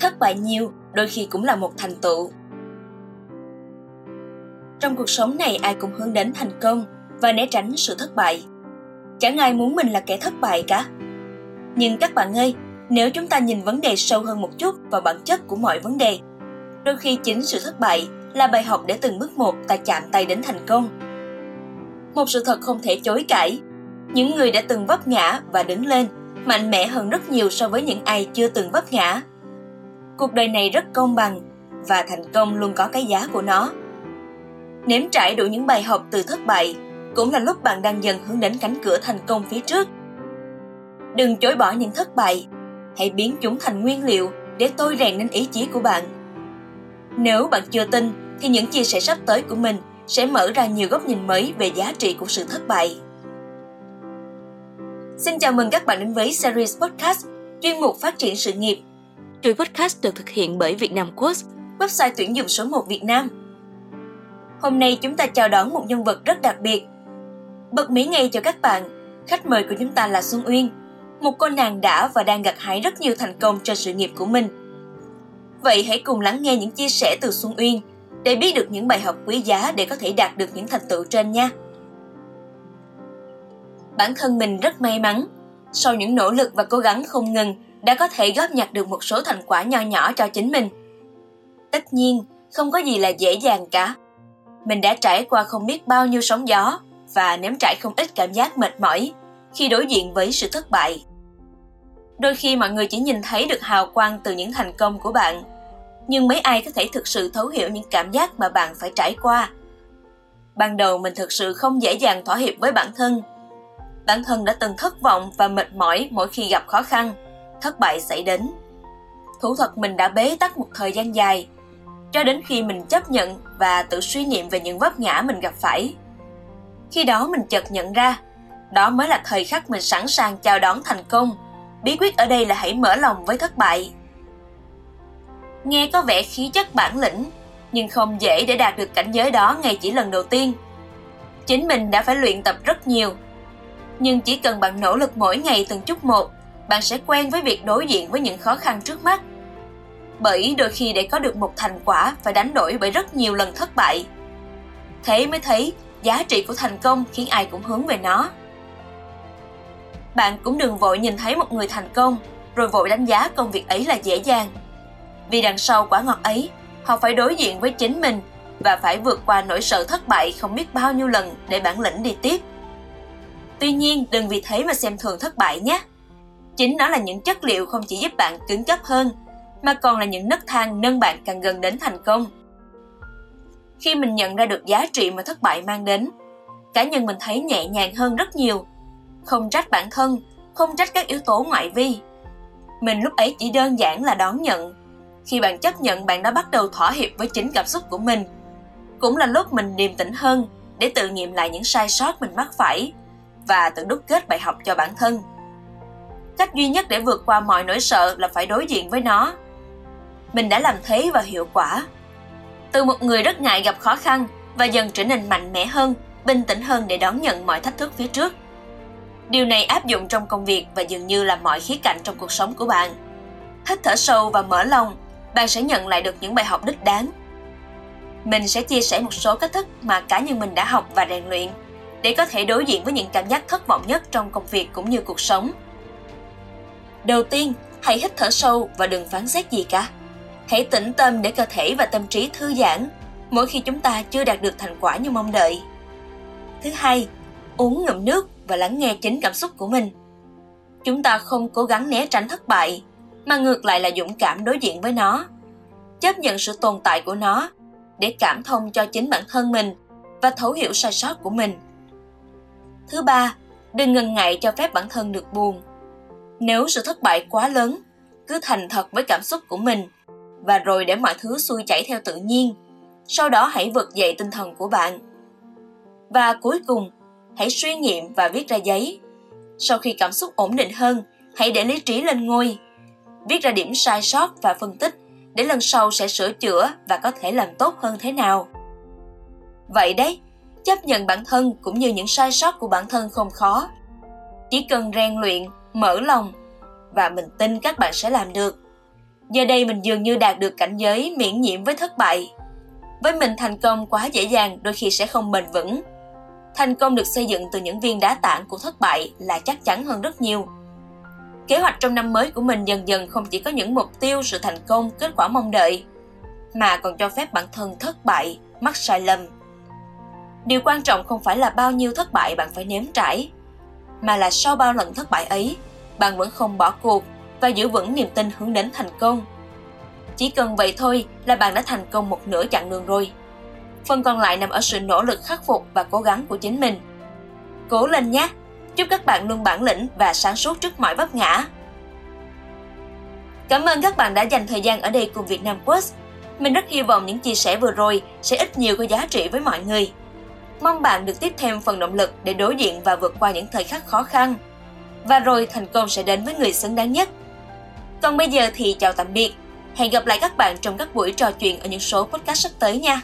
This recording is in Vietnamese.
thất bại nhiều, đôi khi cũng là một thành tựu. Trong cuộc sống này, ai cũng hướng đến thành công và né tránh sự thất bại. Chẳng ai muốn mình là kẻ thất bại cả. Nhưng các bạn ơi, nếu chúng ta nhìn vấn đề sâu hơn một chút vào bản chất của mọi vấn đề, đôi khi chính sự thất bại là bài học để từng bước một ta chạm tay đến thành công. Một sự thật không thể chối cãi, những người đã từng vấp ngã và đứng lên mạnh mẽ hơn rất nhiều so với những ai chưa từng vấp ngã cuộc đời này rất công bằng, và thành công luôn có cái giá của nó. Nếm trải đủ những bài học từ thất bại cũng là lúc bạn đang dần hướng đến cánh cửa thành công phía trước. Đừng chối bỏ những thất bại, hãy biến chúng thành nguyên liệu để tôi rèn nên ý chí của bạn. Nếu bạn chưa tin, thì những chia sẻ sắp tới của mình sẽ mở ra nhiều góc nhìn mới về giá trị của sự thất bại. Xin chào mừng các bạn đến với series podcast chuyên mục phát triển sự nghiệp. Chuỗi podcast được thực hiện bởi Việt Nam Quotes, website tuyển dụng số 1 Việt Nam. Hôm nay chúng ta chào đón một nhân vật rất đặc biệt. Bật mí ngay cho các bạn, khách mời của chúng ta là Xuân Uyên, một cô nàng đã và đang gặt hái rất nhiều thành công cho sự nghiệp của mình. Vậy hãy cùng lắng nghe những chia sẻ từ Xuân Uyên để biết được những bài học quý giá để có thể đạt được những thành tựu trên nha bản thân mình rất may mắn. Sau những nỗ lực và cố gắng không ngừng, đã có thể góp nhặt được một số thành quả nho nhỏ cho chính mình. Tất nhiên, không có gì là dễ dàng cả. Mình đã trải qua không biết bao nhiêu sóng gió và nếm trải không ít cảm giác mệt mỏi khi đối diện với sự thất bại. Đôi khi mọi người chỉ nhìn thấy được hào quang từ những thành công của bạn, nhưng mấy ai có thể thực sự thấu hiểu những cảm giác mà bạn phải trải qua. Ban đầu mình thực sự không dễ dàng thỏa hiệp với bản thân bản thân đã từng thất vọng và mệt mỏi mỗi khi gặp khó khăn, thất bại xảy đến. Thủ thuật mình đã bế tắc một thời gian dài, cho đến khi mình chấp nhận và tự suy niệm về những vấp ngã mình gặp phải. Khi đó mình chợt nhận ra, đó mới là thời khắc mình sẵn sàng chào đón thành công. Bí quyết ở đây là hãy mở lòng với thất bại. Nghe có vẻ khí chất bản lĩnh, nhưng không dễ để đạt được cảnh giới đó ngay chỉ lần đầu tiên. Chính mình đã phải luyện tập rất nhiều nhưng chỉ cần bạn nỗ lực mỗi ngày từng chút một bạn sẽ quen với việc đối diện với những khó khăn trước mắt. Bởi đôi khi để có được một thành quả phải đánh đổi bởi rất nhiều lần thất bại. Thế mới thấy giá trị của thành công khiến ai cũng hướng về nó. Bạn cũng đừng vội nhìn thấy một người thành công rồi vội đánh giá công việc ấy là dễ dàng. Vì đằng sau quả ngọt ấy họ phải đối diện với chính mình và phải vượt qua nỗi sợ thất bại không biết bao nhiêu lần để bản lĩnh đi tiếp. Tuy nhiên, đừng vì thế mà xem thường thất bại nhé. Chính nó là những chất liệu không chỉ giúp bạn cứng cấp hơn, mà còn là những nấc thang nâng bạn càng gần đến thành công. Khi mình nhận ra được giá trị mà thất bại mang đến, cá nhân mình thấy nhẹ nhàng hơn rất nhiều. Không trách bản thân, không trách các yếu tố ngoại vi. Mình lúc ấy chỉ đơn giản là đón nhận. Khi bạn chấp nhận bạn đã bắt đầu thỏa hiệp với chính cảm xúc của mình. Cũng là lúc mình điềm tĩnh hơn để tự nghiệm lại những sai sót mình mắc phải và tự đúc kết bài học cho bản thân. Cách duy nhất để vượt qua mọi nỗi sợ là phải đối diện với nó. Mình đã làm thế và hiệu quả. Từ một người rất ngại gặp khó khăn và dần trở nên mạnh mẽ hơn, bình tĩnh hơn để đón nhận mọi thách thức phía trước. Điều này áp dụng trong công việc và dường như là mọi khía cạnh trong cuộc sống của bạn. Hít thở sâu và mở lòng, bạn sẽ nhận lại được những bài học đích đáng. Mình sẽ chia sẻ một số cách thức mà cá nhân mình đã học và rèn luyện để có thể đối diện với những cảm giác thất vọng nhất trong công việc cũng như cuộc sống. Đầu tiên, hãy hít thở sâu và đừng phán xét gì cả. Hãy tĩnh tâm để cơ thể và tâm trí thư giãn mỗi khi chúng ta chưa đạt được thành quả như mong đợi. Thứ hai, uống ngụm nước và lắng nghe chính cảm xúc của mình. Chúng ta không cố gắng né tránh thất bại, mà ngược lại là dũng cảm đối diện với nó. Chấp nhận sự tồn tại của nó để cảm thông cho chính bản thân mình và thấu hiểu sai sót của mình Thứ ba, đừng ngần ngại cho phép bản thân được buồn. Nếu sự thất bại quá lớn, cứ thành thật với cảm xúc của mình và rồi để mọi thứ xuôi chảy theo tự nhiên. Sau đó hãy vực dậy tinh thần của bạn. Và cuối cùng, hãy suy nghiệm và viết ra giấy. Sau khi cảm xúc ổn định hơn, hãy để lý trí lên ngôi. Viết ra điểm sai sót và phân tích để lần sau sẽ sửa chữa và có thể làm tốt hơn thế nào. Vậy đấy, chấp nhận bản thân cũng như những sai sót của bản thân không khó chỉ cần rèn luyện mở lòng và mình tin các bạn sẽ làm được Giờ đây mình dường như đạt được cảnh giới miễn nhiễm với thất bại. Với mình thành công quá dễ dàng đôi khi sẽ không bền vững. Thành công được xây dựng từ những viên đá tảng của thất bại là chắc chắn hơn rất nhiều. Kế hoạch trong năm mới của mình dần dần không chỉ có những mục tiêu sự thành công, kết quả mong đợi, mà còn cho phép bản thân thất bại, mắc sai lầm. Điều quan trọng không phải là bao nhiêu thất bại bạn phải nếm trải, mà là sau bao lần thất bại ấy, bạn vẫn không bỏ cuộc và giữ vững niềm tin hướng đến thành công. Chỉ cần vậy thôi là bạn đã thành công một nửa chặng đường rồi. Phần còn lại nằm ở sự nỗ lực khắc phục và cố gắng của chính mình. Cố lên nhé! Chúc các bạn luôn bản lĩnh và sáng suốt trước mọi vấp ngã. Cảm ơn các bạn đã dành thời gian ở đây cùng Việt Nam Quest. Mình rất hy vọng những chia sẻ vừa rồi sẽ ít nhiều có giá trị với mọi người. Mong bạn được tiếp thêm phần động lực để đối diện và vượt qua những thời khắc khó khăn. Và rồi thành công sẽ đến với người xứng đáng nhất. Còn bây giờ thì chào tạm biệt. Hẹn gặp lại các bạn trong các buổi trò chuyện ở những số podcast sắp tới nha.